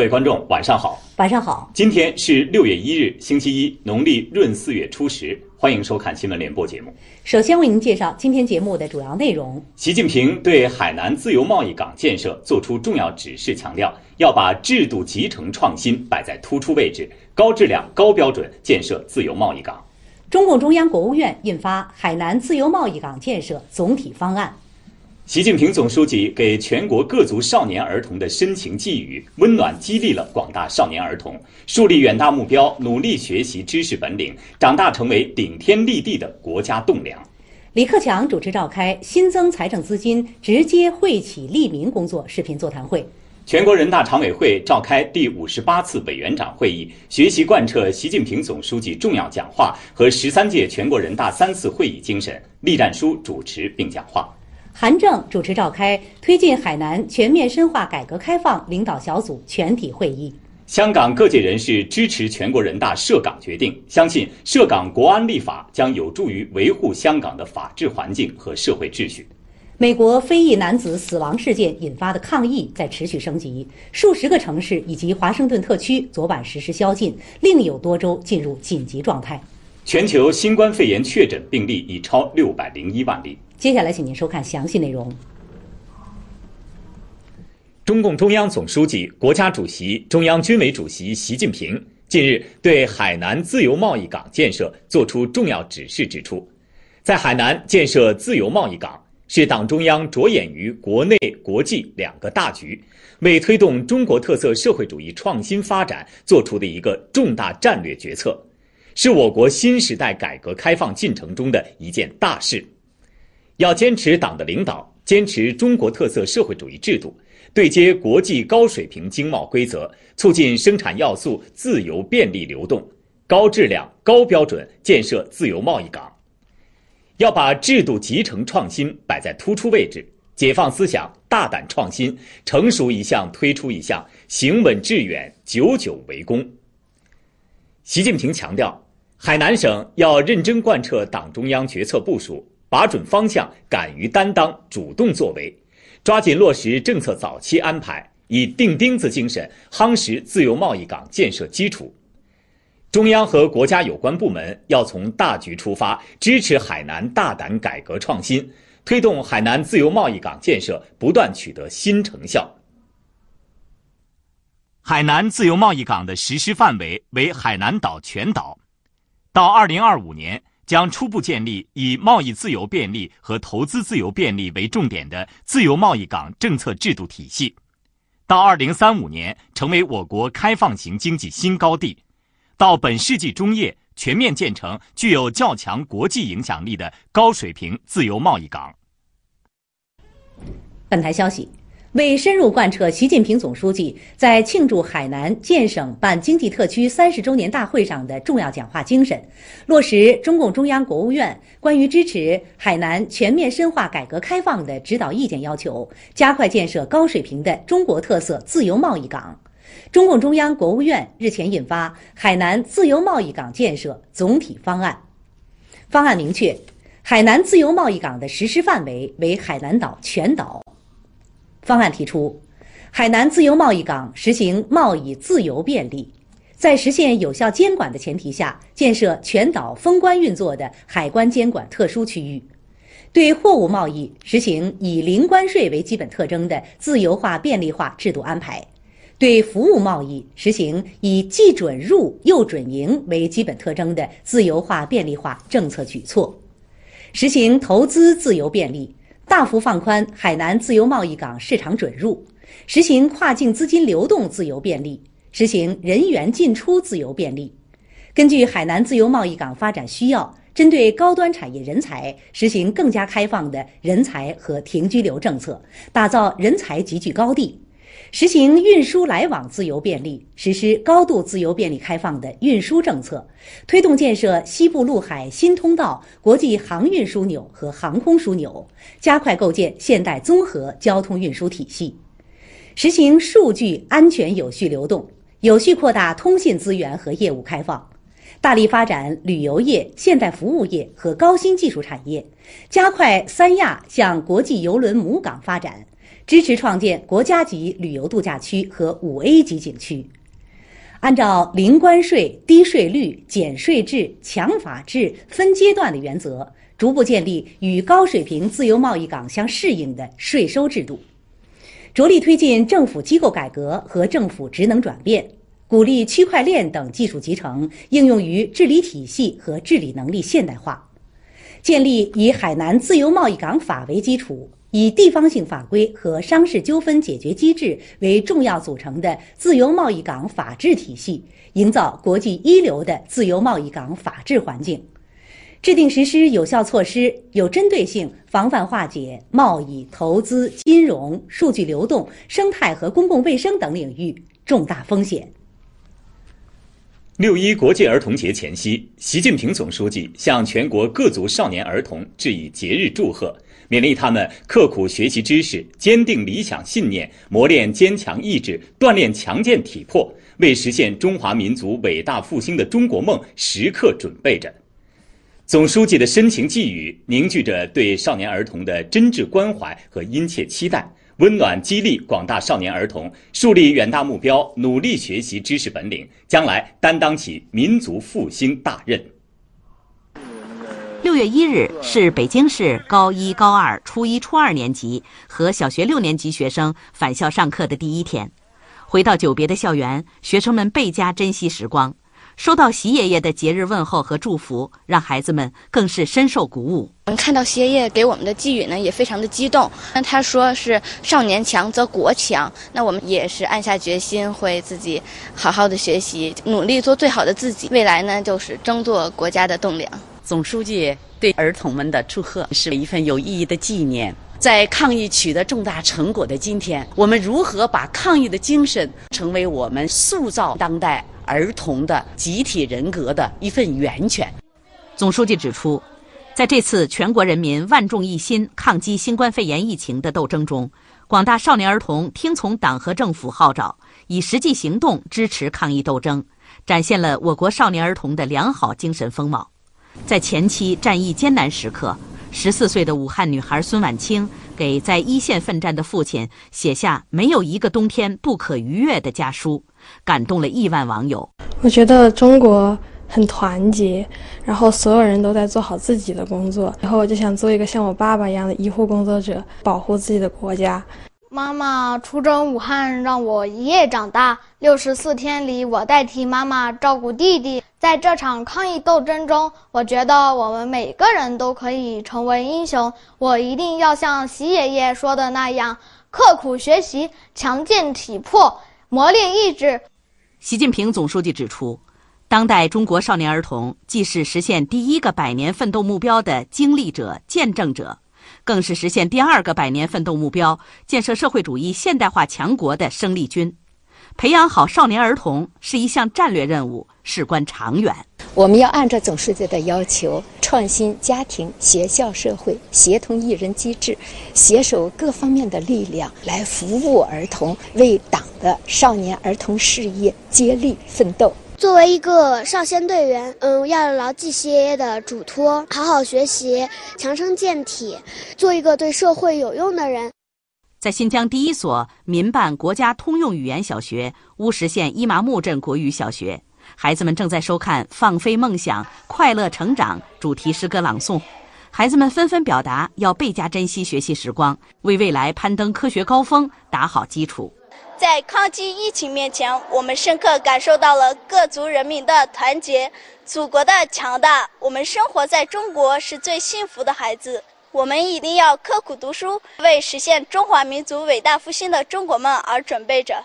各位观众，晚上好。晚上好。今天是六月一日，星期一，农历闰四月初十。欢迎收看新闻联播节目。首先为您介绍今天节目的主要内容：习近平对海南自由贸易港建设作出重要指示，强调要把制度集成创新摆在突出位置，高质量、高标准建设自由贸易港。中共中央、国务院印发《海南自由贸易港建设总体方案》。习近平总书记给全国各族少年儿童的深情寄语，温暖激励了广大少年儿童，树立远大目标，努力学习知识本领，长大成为顶天立地的国家栋梁。李克强主持召开新增财政资金直接惠企利民工作视频座谈会。全国人大常委会召开第五十八次委员长会议，学习贯彻习近平总书记重要讲话和十三届全国人大三次会议精神，栗战书主持并讲话。韩正主持召开推进海南全面深化改革开放领导小组全体会议。香港各界人士支持全国人大涉港决定，相信涉港国安立法将有助于维护香港的法治环境和社会秩序。美国非裔男子死亡事件引发的抗议在持续升级，数十个城市以及华盛顿特区昨晚实施宵禁，另有多州进入紧急状态。全球新冠肺炎确诊病例已超六百零一万例。接下来，请您收看详细内容。中共中央总书记、国家主席、中央军委主席习近平近日对海南自由贸易港建设作出重要指示，指出，在海南建设自由贸易港是党中央着眼于国内国际两个大局，为推动中国特色社会主义创新发展做出的一个重大战略决策，是我国新时代改革开放进程中的一件大事。要坚持党的领导，坚持中国特色社会主义制度，对接国际高水平经贸规则，促进生产要素自由便利流动，高质量、高标准建设自由贸易港。要把制度集成创新摆在突出位置，解放思想，大胆创新，成熟一项推出一项，行稳致远，久久为功。习近平强调，海南省要认真贯彻党中央决策部署。把准方向，敢于担当，主动作为，抓紧落实政策早期安排，以钉钉子精神夯实自由贸易港建设基础。中央和国家有关部门要从大局出发，支持海南大胆改革创新，推动海南自由贸易港建设不断取得新成效。海南自由贸易港的实施范围为海南岛全岛，到二零二五年。将初步建立以贸易自由便利和投资自由便利为重点的自由贸易港政策制度体系，到二零三五年成为我国开放型经济新高地，到本世纪中叶全面建成具有较强国际影响力的高水平自由贸易港。本台消息。为深入贯彻习近平总书记在庆祝海南建省办经济特区三十周年大会上的重要讲话精神，落实中共中央、国务院关于支持海南全面深化改革开放的指导意见要求，加快建设高水平的中国特色自由贸易港，中共中央、国务院日前印发《海南自由贸易港建设总体方案》，方案明确，海南自由贸易港的实施范围为海南岛全岛。方案提出，海南自由贸易港实行贸易自由便利，在实现有效监管的前提下，建设全岛封关运作的海关监管特殊区域；对货物贸易实行以零关税为基本特征的自由化便利化制度安排；对服务贸易实行以既准入又准营为基本特征的自由化便利化政策举措；实行投资自由便利。大幅放宽海南自由贸易港市场准入，实行跨境资金流动自由便利，实行人员进出自由便利。根据海南自由贸易港发展需要，针对高端产业人才，实行更加开放的人才和停居留政策，打造人才集聚高地。实行运输来往自由便利，实施高度自由便利开放的运输政策，推动建设西部陆海新通道国际航运枢纽和航空枢纽，加快构建现代综合交通运输体系，实行数据安全有序流动，有序扩大通信资源和业务开放，大力发展旅游业、现代服务业和高新技术产业，加快三亚向国际邮轮母港发展，支持创建国家级旅游度假区和五 A 级景区。按照零关税、低税率、减税制、强法治、分阶段的原则，逐步建立与高水平自由贸易港相适应的税收制度，着力推进政府机构改革和政府职能转变，鼓励区块链等技术集成应用于治理体系和治理能力现代化，建立以海南自由贸易港法为基础。以地方性法规和商事纠纷解决机制为重要组成的自由贸易港法治体系，营造国际一流的自由贸易港法治环境，制定实施有效措施，有针对性防范化解贸易、投资、金融、数据流动、生态和公共卫生等领域重大风险。六一国际儿童节前夕，习近平总书记向全国各族少年儿童致以节日祝贺。勉励他们刻苦学习知识，坚定理想信念，磨练坚强意志，锻炼强健体魄，为实现中华民族伟大复兴的中国梦时刻准备着。总书记的深情寄语，凝聚着对少年儿童的真挚关怀和殷切期待，温暖激励广大少年儿童树立远大目标，努力学习知识本领，将来担当起民族复兴大任。六月一日是北京市高一、高二、初一、初二年级和小学六年级学生返校上课的第一天。回到久别的校园，学生们倍加珍惜时光。收到习爷爷的节日问候和祝福，让孩子们更是深受鼓舞。我们看到习爷爷给我们的寄语呢，也非常的激动。那他说是“少年强则国强”，那我们也是暗下决心，会自己好好的学习，努力做最好的自己。未来呢，就是争做国家的栋梁。总书记对儿童们的祝贺是一份有意义的纪念。在抗疫取得重大成果的今天，我们如何把抗疫的精神成为我们塑造当代儿童的集体人格的一份源泉？总书记指出，在这次全国人民万众一心抗击新冠肺炎疫情的斗争中，广大少年儿童听从党和政府号召，以实际行动支持抗疫斗争，展现了我国少年儿童的良好精神风貌。在前期战役艰难时刻，十四岁的武汉女孩孙婉清给在一线奋战的父亲写下“没有一个冬天不可逾越”的家书，感动了亿万网友。我觉得中国很团结，然后所有人都在做好自己的工作。然后我就想做一个像我爸爸一样的医护工作者，保护自己的国家。妈妈出征武汉，让我一夜长大。六十四天里，我代替妈妈照顾弟弟。在这场抗疫斗争中，我觉得我们每个人都可以成为英雄。我一定要像习爷爷说的那样，刻苦学习，强健体魄，磨练意志。习近平总书记指出，当代中国少年儿童既是实现第一个百年奋斗目标的经历者、见证者。更是实现第二个百年奋斗目标、建设社会主义现代化强国的生力军。培养好少年儿童是一项战略任务，事关长远。我们要按照总书记的要求，创新家庭、学校、社会协同一人机制，携手各方面的力量来服务儿童，为党的少年儿童事业接力奋斗。作为一个少先队员，嗯，要牢记爷爷的嘱托，好好学习，强身健体，做一个对社会有用的人。在新疆第一所民办国家通用语言小学乌什县伊麻木镇国语小学，孩子们正在收看《放飞梦想，快乐成长》主题诗歌朗诵，孩子们纷纷表达要倍加珍惜学习时光，为未来攀登科学高峰打好基础。在抗击疫情面前，我们深刻感受到了各族人民的团结、祖国的强大。我们生活在中国是最幸福的孩子。我们一定要刻苦读书，为实现中华民族伟大复兴的中国梦而准备着。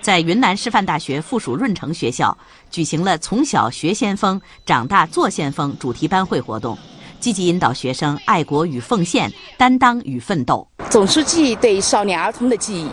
在云南师范大学附属润城学校举行了“从小学先锋，长大做先锋”主题班会活动，积极引导学生爱国与奉献、担当与奋斗。总书记对少年儿童的记忆。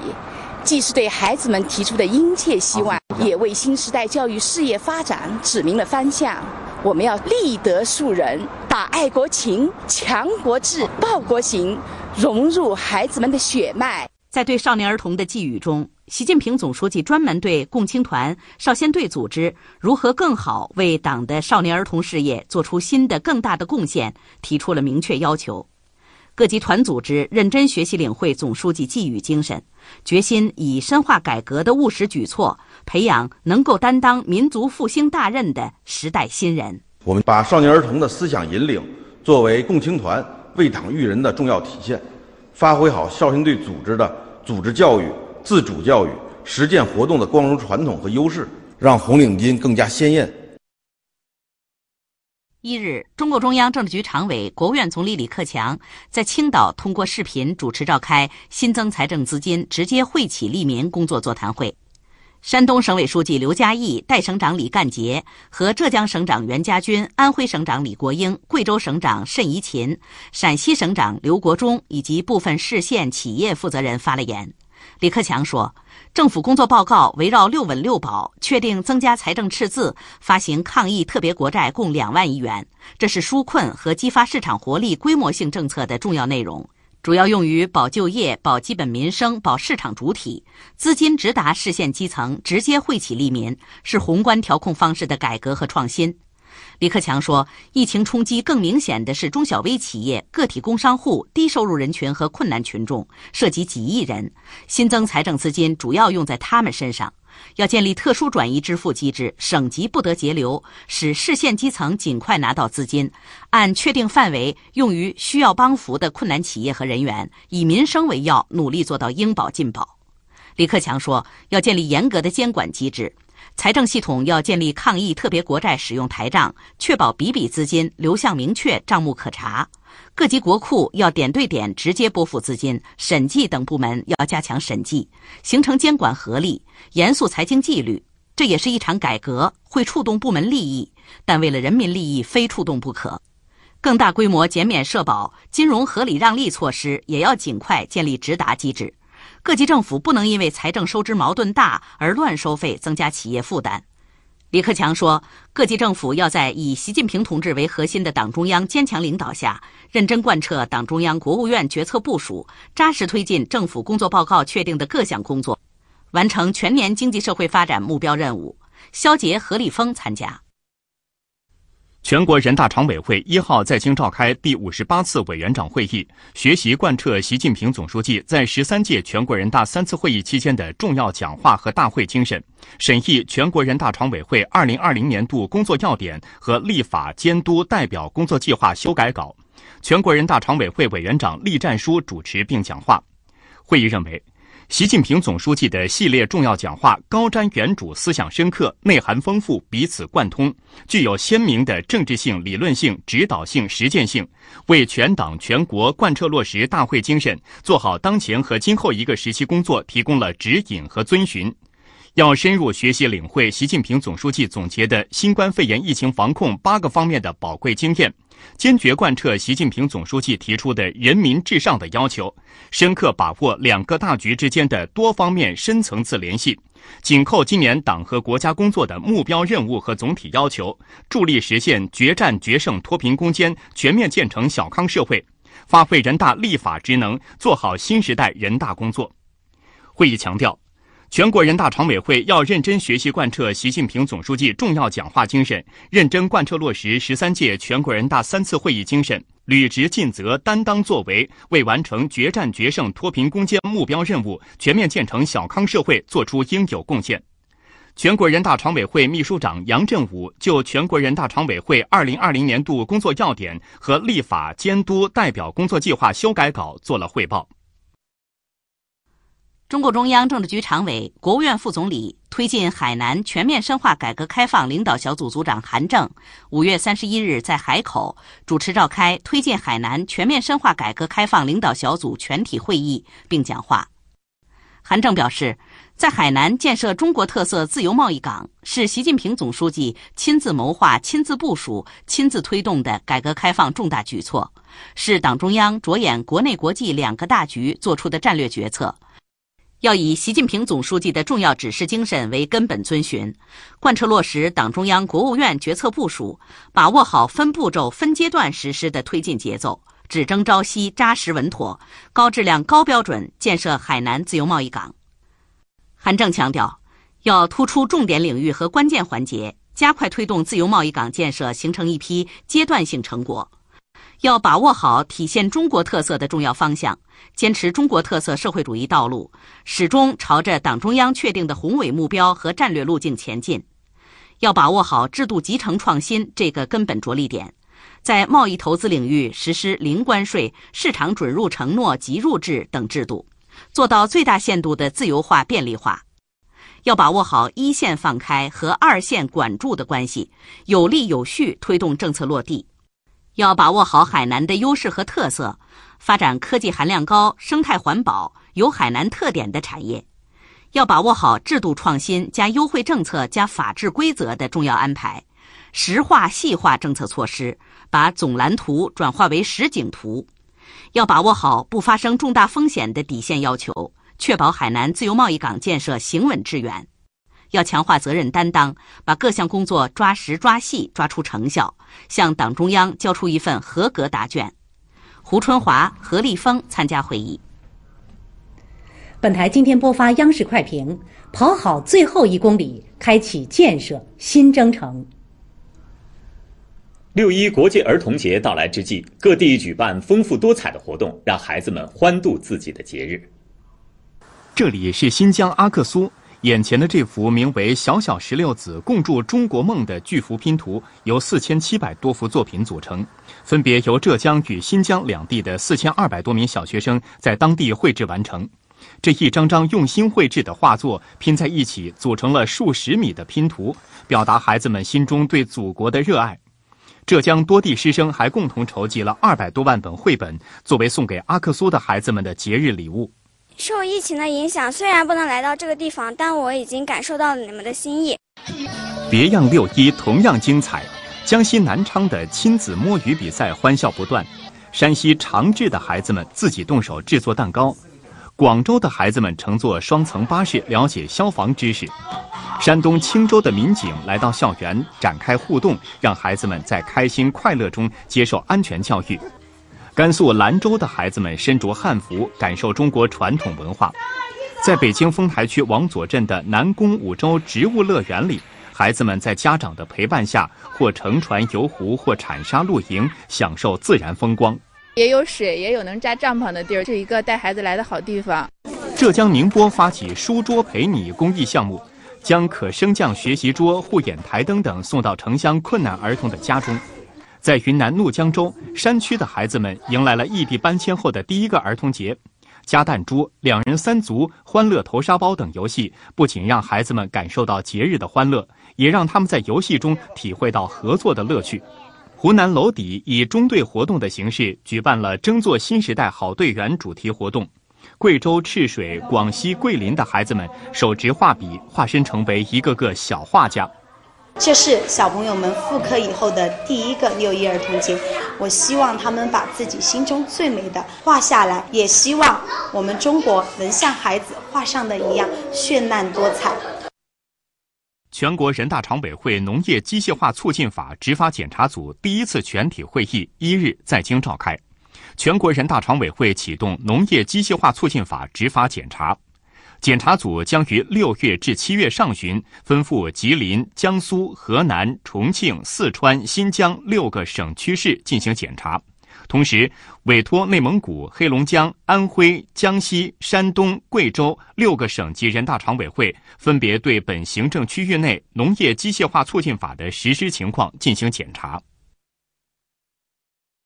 既是对孩子们提出的殷切希望，也为新时代教育事业发展指明了方向。我们要立德树人，把爱国情、强国志、报国行融入孩子们的血脉。在对少年儿童的寄语中，习近平总书记专门对共青团、少先队组织如何更好为党的少年儿童事业做出新的更大的贡献提出了明确要求。各级团组织认真学习领会总书记寄语精神，决心以深化改革的务实举措，培养能够担当民族复兴大任的时代新人。我们把少年儿童的思想引领作为共青团为党育人的重要体现，发挥好少先队组织的组织教育、自主教育、实践活动的光荣传统和优势，让红领巾更加鲜艳。一日，中共中央政治局常委、国务院总理李克强在青岛通过视频主持召开新增财政资金直接惠企利民工作座谈会。山东省委书记刘家毅、代省长李干杰和浙江省长袁家军、安徽省长李国英、贵州省长谌贻琴、陕西省长刘国忠以及部分市县企业负责人发了言。李克强说。政府工作报告围绕“六稳六保”，确定增加财政赤字，发行抗疫特别国债共两万亿元，这是纾困和激发市场活力规模性政策的重要内容，主要用于保就业、保基本民生、保市场主体，资金直达市县基层，直接惠企利民，是宏观调控方式的改革和创新。李克强说，疫情冲击更明显的是中小微企业、个体工商户、低收入人群和困难群众，涉及几亿人。新增财政资金主要用在他们身上，要建立特殊转移支付机制，省级不得截留，使市县基层尽快拿到资金，按确定范围用于需要帮扶的困难企业和人员，以民生为要，努力做到应保尽保。李克强说，要建立严格的监管机制。财政系统要建立抗疫特别国债使用台账，确保笔笔资金流向明确、账目可查。各级国库要点对点直接拨付资金，审计等部门要加强审计，形成监管合力，严肃财经纪律。这也是一场改革，会触动部门利益，但为了人民利益，非触动不可。更大规模减免社保、金融合理让利措施也要尽快建立直达机制。各级政府不能因为财政收支矛盾大而乱收费，增加企业负担。李克强说，各级政府要在以习近平同志为核心的党中央坚强领导下，认真贯彻党中央、国务院决策部署，扎实推进政府工作报告确定的各项工作，完成全年经济社会发展目标任务。肖捷、何立峰参加。全国人大常委会一号在京召开第五十八次委员长会议，学习贯彻习近平总书记在十三届全国人大三次会议期间的重要讲话和大会精神，审议全国人大常委会二零二零年度工作要点和立法监督代表工作计划修改稿。全国人大常委会委员长栗战书主持并讲话。会议认为。习近平总书记的系列重要讲话高瞻远瞩、思想深刻、内涵丰富、彼此贯通，具有鲜明的政治性、理论性、指导性、实践性，为全党全国贯彻落实大会精神、做好当前和今后一个时期工作提供了指引和遵循。要深入学习领会习近平总书记总结的新冠肺炎疫情防控八个方面的宝贵经验。坚决贯彻习近平总书记提出的人民至上的要求，深刻把握两个大局之间的多方面深层次联系，紧扣今年党和国家工作的目标任务和总体要求，助力实现决战决胜脱贫攻坚，全面建成小康社会，发挥人大立法职能，做好新时代人大工作。会议强调。全国人大常委会要认真学习贯彻习近平总书记重要讲话精神，认真贯彻落实十三届全国人大三次会议精神，履职尽责、担当作为，为完成决战决胜脱贫攻坚目标任务、全面建成小康社会作出应有贡献。全国人大常委会秘书长杨振武就全国人大常委会二零二零年度工作要点和立法监督代表工作计划修改稿作了汇报。中共中央政治局常委、国务院副总理、推进海南全面深化改革开放领导小组组长韩正，五月三十一日在海口主持召开推进海南全面深化改革开放领导小组全体会议并讲话。韩正表示，在海南建设中国特色自由贸易港是习近平总书记亲自谋划、亲自部署、亲自推动的改革开放重大举措，是党中央着眼国内国际两个大局作出的战略决策。要以习近平总书记的重要指示精神为根本遵循，贯彻落实党中央、国务院决策部署，把握好分步骤、分阶段实施的推进节奏，只争朝夕、扎实稳妥、高质量、高标准建设海南自由贸易港。韩正强调，要突出重点领域和关键环节，加快推动自由贸易港建设形成一批阶段性成果。要把握好体现中国特色的重要方向，坚持中国特色社会主义道路，始终朝着党中央确定的宏伟目标和战略路径前进。要把握好制度集成创新这个根本着力点，在贸易投资领域实施零关税、市场准入承诺及入制等制度，做到最大限度的自由化便利化。要把握好一线放开和二线管住的关系，有力有序推动政策落地。要把握好海南的优势和特色，发展科技含量高、生态环保、有海南特点的产业；要把握好制度创新加优惠政策加法治规则的重要安排，实化细化政策措施，把总蓝图转化为实景图；要把握好不发生重大风险的底线要求，确保海南自由贸易港建设行稳致远。要强化责任担当，把各项工作抓实抓细，抓出成效，向党中央交出一份合格答卷。胡春华、何立峰参加会议。本台今天播发央视快评：跑好最后一公里，开启建设新征程。六一国际儿童节到来之际，各地举办丰富多彩的活动，让孩子们欢度自己的节日。这里是新疆阿克苏。眼前的这幅名为“小小石榴子共筑中国梦”的巨幅拼图，由四千七百多幅作品组成，分别由浙江与新疆两地的四千二百多名小学生在当地绘制完成。这一张张用心绘制的画作拼在一起，组成了数十米的拼图，表达孩子们心中对祖国的热爱。浙江多地师生还共同筹集了二百多万本绘本，作为送给阿克苏的孩子们的节日礼物。受疫情的影响，虽然不能来到这个地方，但我已经感受到了你们的心意。别样六一同样精彩，江西南昌的亲子摸鱼比赛欢笑不断，山西长治的孩子们自己动手制作蛋糕，广州的孩子们乘坐双层巴士了解消防知识，山东青州的民警来到校园展开互动，让孩子们在开心快乐中接受安全教育。甘肃兰州的孩子们身着汉服，感受中国传统文化。在北京丰台区王佐镇的南宫五洲植物乐园里，孩子们在家长的陪伴下，或乘船游湖，或铲沙露营，享受自然风光。也有水，也有能扎帐篷的地儿，是一个带孩子来的好地方。浙江宁波发起书桌陪你公益项目，将可升降学习桌、护眼台灯等送到城乡困难儿童的家中。在云南怒江州山区的孩子们迎来了异地搬迁后的第一个儿童节，夹弹珠、两人三足、欢乐投沙包等游戏不仅让孩子们感受到节日的欢乐，也让他们在游戏中体会到合作的乐趣。湖南娄底以中队活动的形式举办了“争做新时代好队员”主题活动，贵州赤水、广西桂林的孩子们手执画笔，化身成为一个个小画家。这是小朋友们复课以后的第一个六一儿童节，我希望他们把自己心中最美的画下来，也希望我们中国能像孩子画上的一样绚烂多彩。全国人大常委会农业机械化促进法执法检查组第一次全体会议一日在京召开，全国人大常委会启动农业机械化促进法执法检查。检查组将于六月至七月上旬分赴吉林、江苏、河南、重庆、四川、新疆六个省区市进行检查，同时委托内蒙古、黑龙江、安徽、江西、山东、贵州六个省级人大常委会分别对本行政区域内农业机械化促进法的实施情况进行检查。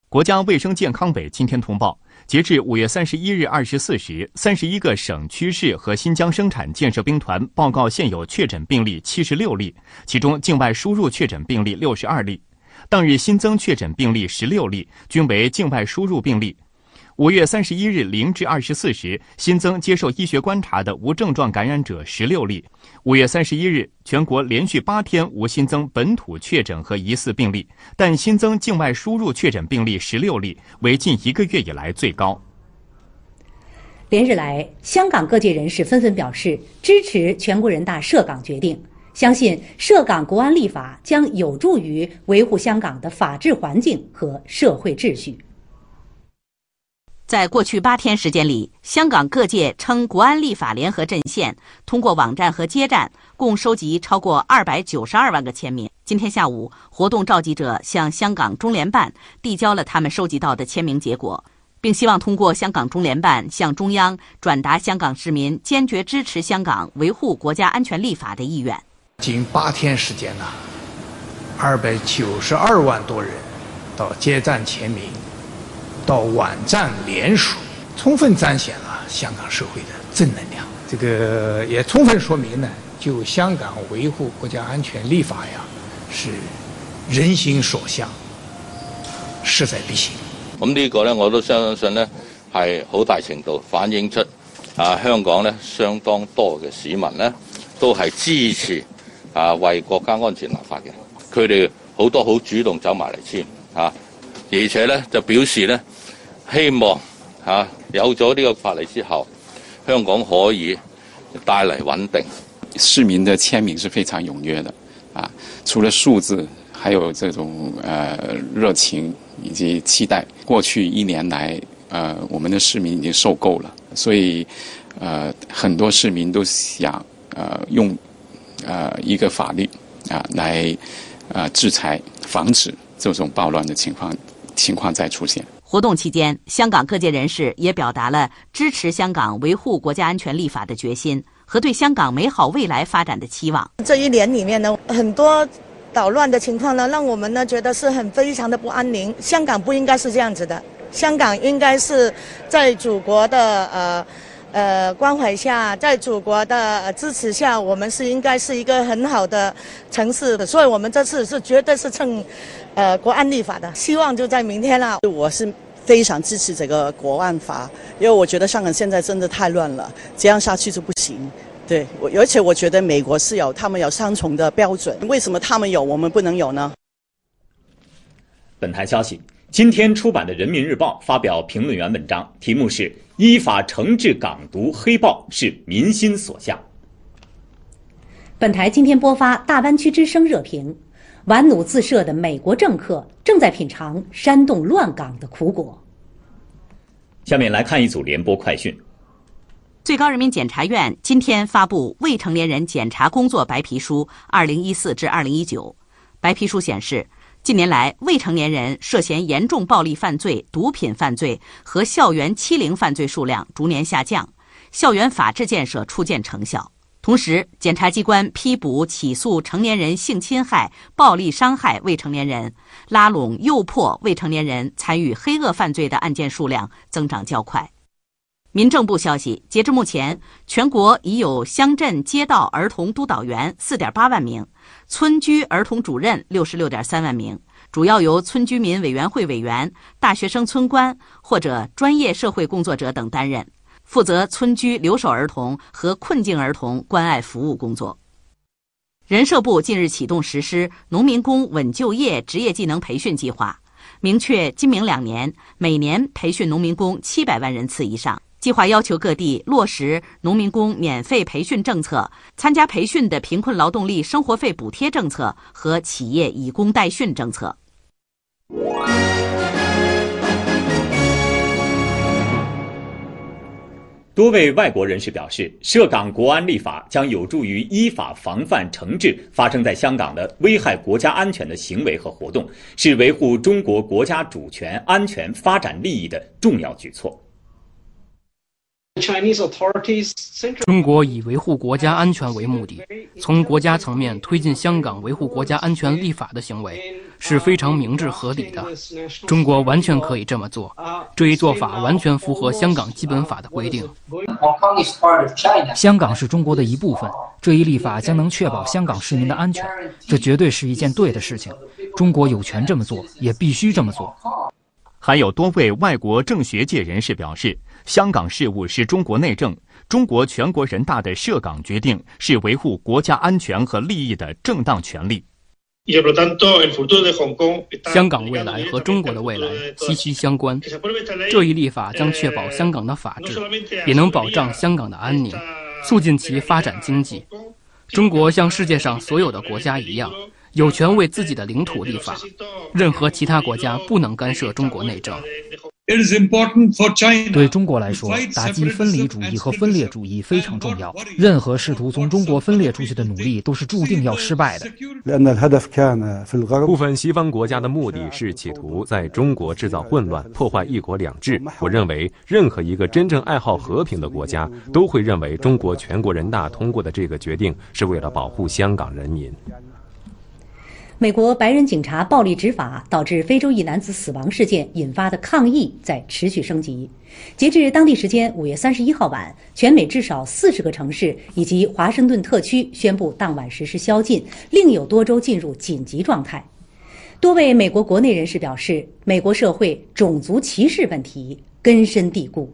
国家卫生健康委今天通报。截至五月三十一日二十四时，三十一个省区市和新疆生产建设兵团报告现有确诊病例七十六例，其中境外输入确诊病例六十二例，当日新增确诊病例十六例，均为境外输入病例。五月三十一日零至二十四时，新增接受医学观察的无症状感染者十六例。五月三十一日，全国连续八天无新增本土确诊和疑似病例，但新增境外输入确诊病例十六例，为近一个月以来最高。连日来，香港各界人士纷纷表示支持全国人大涉港决定，相信涉港国安立法将有助于维护香港的法治环境和社会秩序。在过去八天时间里，香港各界称国安立法联合阵线通过网站和街站，共收集超过二百九十二万个签名。今天下午，活动召集者向香港中联办递交了他们收集到的签名结果，并希望通过香港中联办向中央转达香港市民坚决支持香港维护国家安全立法的意愿。仅八天时间呢，二百九十二万多人到街站签名。到网站联署，充分彰显了香港社会的正能量。这个也充分说明呢，就香港维护国家安全立法呀，是人心所向，势在必行。咁呢個咧，我都相信呢，係好大程度反映出啊香港呢相當多嘅市民呢，都係支持啊為國家安全立法嘅。佢哋好多好主動走埋嚟簽啊，而且呢就表示呢。希望嚇有咗呢個法例之後，香港可以帶嚟穩定。市民的簽名是非常踴躍的，啊，除了數字，還有這種呃熱情以及期待。過去一年來，呃，我們的市民已經受夠了，所以，呃，很多市民都想，呃，用，呃，一個法律啊，來，呃，制裁、防止這種暴亂的情況情况再出现。活动期间，香港各界人士也表达了支持香港维护国家安全立法的决心和对香港美好未来发展的期望。这一年里面呢，很多捣乱的情况呢，让我们呢觉得是很非常的不安宁。香港不应该是这样子的，香港应该是在祖国的呃呃关怀下，在祖国的支持下，我们是应该是一个很好的城市的。所以，我们这次是绝对是趁。呃，国安立法的希望就在明天了。我是非常支持这个国安法，因为我觉得香港现在真的太乱了，这样下去就不行。對，而且我觉得美国是有他们有双重的标准，为什么他们有我们不能有呢？本台消息，今天出版的《人民日报》发表评论员文章，题目是“依法惩治港独黑暴是民心所向”。本台今天播发大湾区之声》热评。玩弩自射的美国政客正在品尝煽动乱港的苦果。下面来看一组联播快讯。最高人民检察院今天发布未成年人检察工作白皮书（二零一四至二零一九）。白皮书显示，近年来未成年人涉嫌严重暴力犯罪、毒品犯罪和校园欺凌犯罪数量逐年下降，校园法治建设初见成效。同时，检察机关批捕起诉成年人性侵害、暴力伤害未成年人、拉拢诱迫未成年人参与黑恶犯罪的案件数量增长较快。民政部消息，截至目前，全国已有乡镇街道儿童督导员四点八万名，村居儿童主任六十六点三万名，主要由村居民委员会委员、大学生村官或者专业社会工作者等担任。负责村居留守儿童和困境儿童关爱服务工作。人社部近日启动实施农民工稳就业职业技能培训计划，明确今明两年每年培训农民工七百万人次以上。计划要求各地落实农民工免费培训政策，参加培训的贫困劳动力生活费补贴政策和企业以工代训政策。多位外国人士表示，涉港国安立法将有助于依法防范、惩治发生在香港的危害国家安全的行为和活动，是维护中国国家主权、安全、发展利益的重要举措。中国以维护国家安全为目的，从国家层面推进香港维护国家安全立法的行为是非常明智合理的。中国完全可以这么做，这一做法完全符合香港基本法的规定。香港是中国的一部分，这一立法将能确保香港市民的安全，这绝对是一件对的事情。中国有权这么做，也必须这么做。还有多位外国政学界人士表示，香港事务是中国内政，中国全国人大的涉港决定是维护国家安全和利益的正当权利。香港未来和中国的未来息息相关，这一立法将确保香港的法治，也能保障香港的安宁，促进其发展经济。中国像世界上所有的国家一样。有权为自己的领土立法，任何其他国家不能干涉中国内政。对中国来说，打击分离主义和分裂主义非常重要。任何试图从中国分裂出去的努力都是注定要失败的。部分西方国家的目的是企图在中国制造混乱，破坏“一国两制”。我认为，任何一个真正爱好和平的国家都会认为，中国全国人大通过的这个决定是为了保护香港人民。美国白人警察暴力执法导致非洲裔男子死亡事件引发的抗议在持续升级。截至当地时间五月三十一号晚，全美至少四十个城市以及华盛顿特区宣布当晚实施宵禁，另有多州进入紧急状态。多位美国国内人士表示，美国社会种族歧视问题根深蒂固。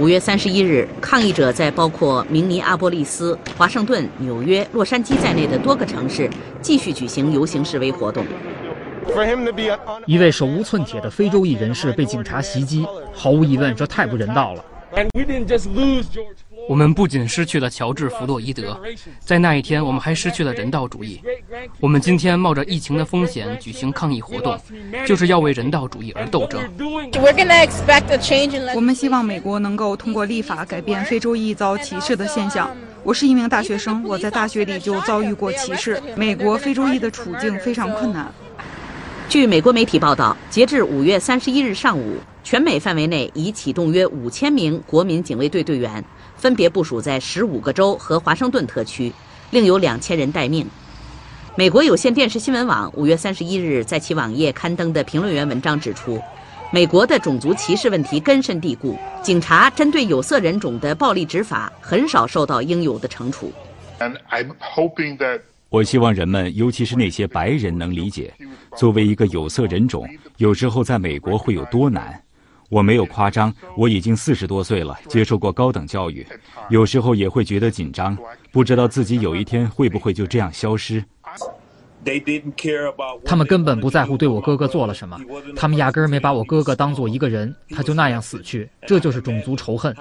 五月三十一日，抗议者在包括明尼阿波利斯、华盛顿、纽约、洛杉矶在内的多个城市继续举行游行示威活动。一位手无寸铁的非洲裔人士被警察袭击，毫无疑问，这太不人道了。我们不仅失去了乔治·弗洛伊德，在那一天，我们还失去了人道主义。我们今天冒着疫情的风险举行抗议活动，就是要为人道主义而斗争。我们希望美国能够通过立法改变非洲裔遭歧视的现象。我是一名大学生，我在大学里就遭遇过歧视。美国非洲裔的处境非常困难。据美国媒体报道，截至五月三十一日上午，全美范围内已启动约五千名国民警卫队队员。分别部署在十五个州和华盛顿特区，另有两千人待命。美国有线电视新闻网五月三十一日在其网页刊登的评论员文章指出，美国的种族歧视问题根深蒂固，警察针对有色人种的暴力执法很少受到应有的惩处。我希望人们，尤其是那些白人，能理解，作为一个有色人种，有时候在美国会有多难。我没有夸张，我已经四十多岁了，接受过高等教育，有时候也会觉得紧张，不知道自己有一天会不会就这样消失。他们根本不在乎对我哥哥做了什么，他们压根儿没把我哥哥当做一个人，他就那样死去，这就是种族仇恨。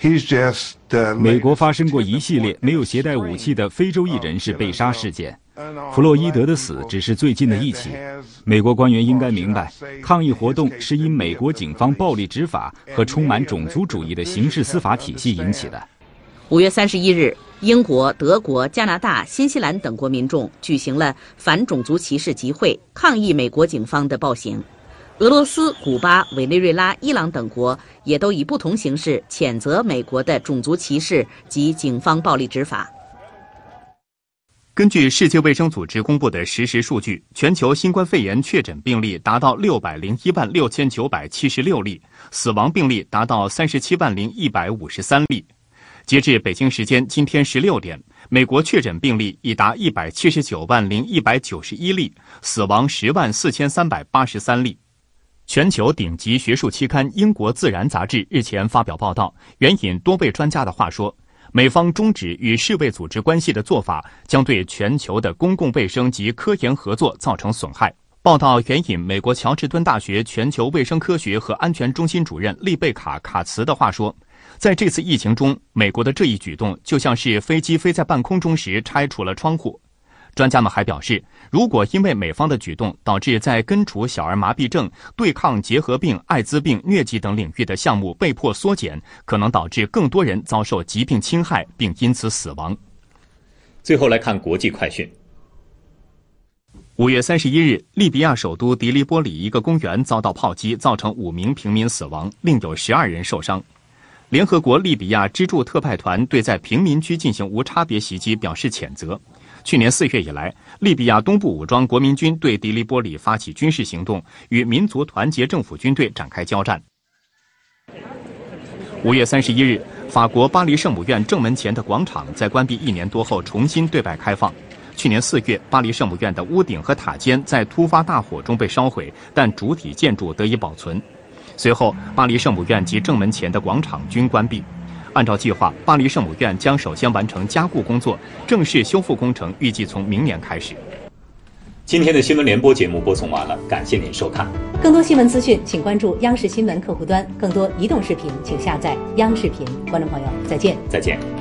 美国发生过一系列没有携带武器的非洲裔人士被杀事件。弗洛伊德的死只是最近的一起。美国官员应该明白，抗议活动是因美国警方暴力执法和充满种族主义的刑事司法体系引起的。五月三十一日，英国、德国、加拿大、新西兰等国民众举行了反种族歧视集会，抗议美国警方的暴行。俄罗斯、古巴、委内瑞拉、伊朗等国也都以不同形式谴责美国的种族歧视及警方暴力执法。根据世界卫生组织公布的实时数据，全球新冠肺炎确诊病例达到六百零一万六千九百七十六例，死亡病例达到三十七万零一百五十三例。截至北京时间今天十六点，美国确诊病例已达一百七十九万零一百九十一例，死亡十万四千三百八十三例。全球顶级学术期刊《英国自然》杂志日前发表报道，援引多位专家的话说。美方终止与世卫组织关系的做法，将对全球的公共卫生及科研合作造成损害。报道援引美国乔治敦大学全球卫生科学和安全中心主任丽贝卡·卡茨的话说：“在这次疫情中，美国的这一举动就像是飞机飞在半空中时拆除了窗户。”专家们还表示，如果因为美方的举动导致在根除小儿麻痹症、对抗结核病、艾滋病、疟疾等领域的项目被迫缩减，可能导致更多人遭受疾病侵害并因此死亡。最后来看国际快讯。五月三十一日，利比亚首都迪利波里一个公园遭到炮击，造成五名平民死亡，另有十二人受伤。联合国利比亚支柱特派团对在平民区进行无差别袭击表示谴责。去年四月以来，利比亚东部武装国民军对迪利波里发起军事行动，与民族团结政府军队展开交战。五月三十一日，法国巴黎圣母院正门前的广场在关闭一年多后重新对外开放。去年四月，巴黎圣母院的屋顶和塔尖在突发大火中被烧毁，但主体建筑得以保存。随后，巴黎圣母院及正门前的广场均关闭。按照计划，巴黎圣母院将首先完成加固工作，正式修复工程预计从明年开始。今天的新闻联播节目播送完了，感谢您收看。更多新闻资讯，请关注央视新闻客户端；更多移动视频，请下载央视频。观众朋友，再见，再见。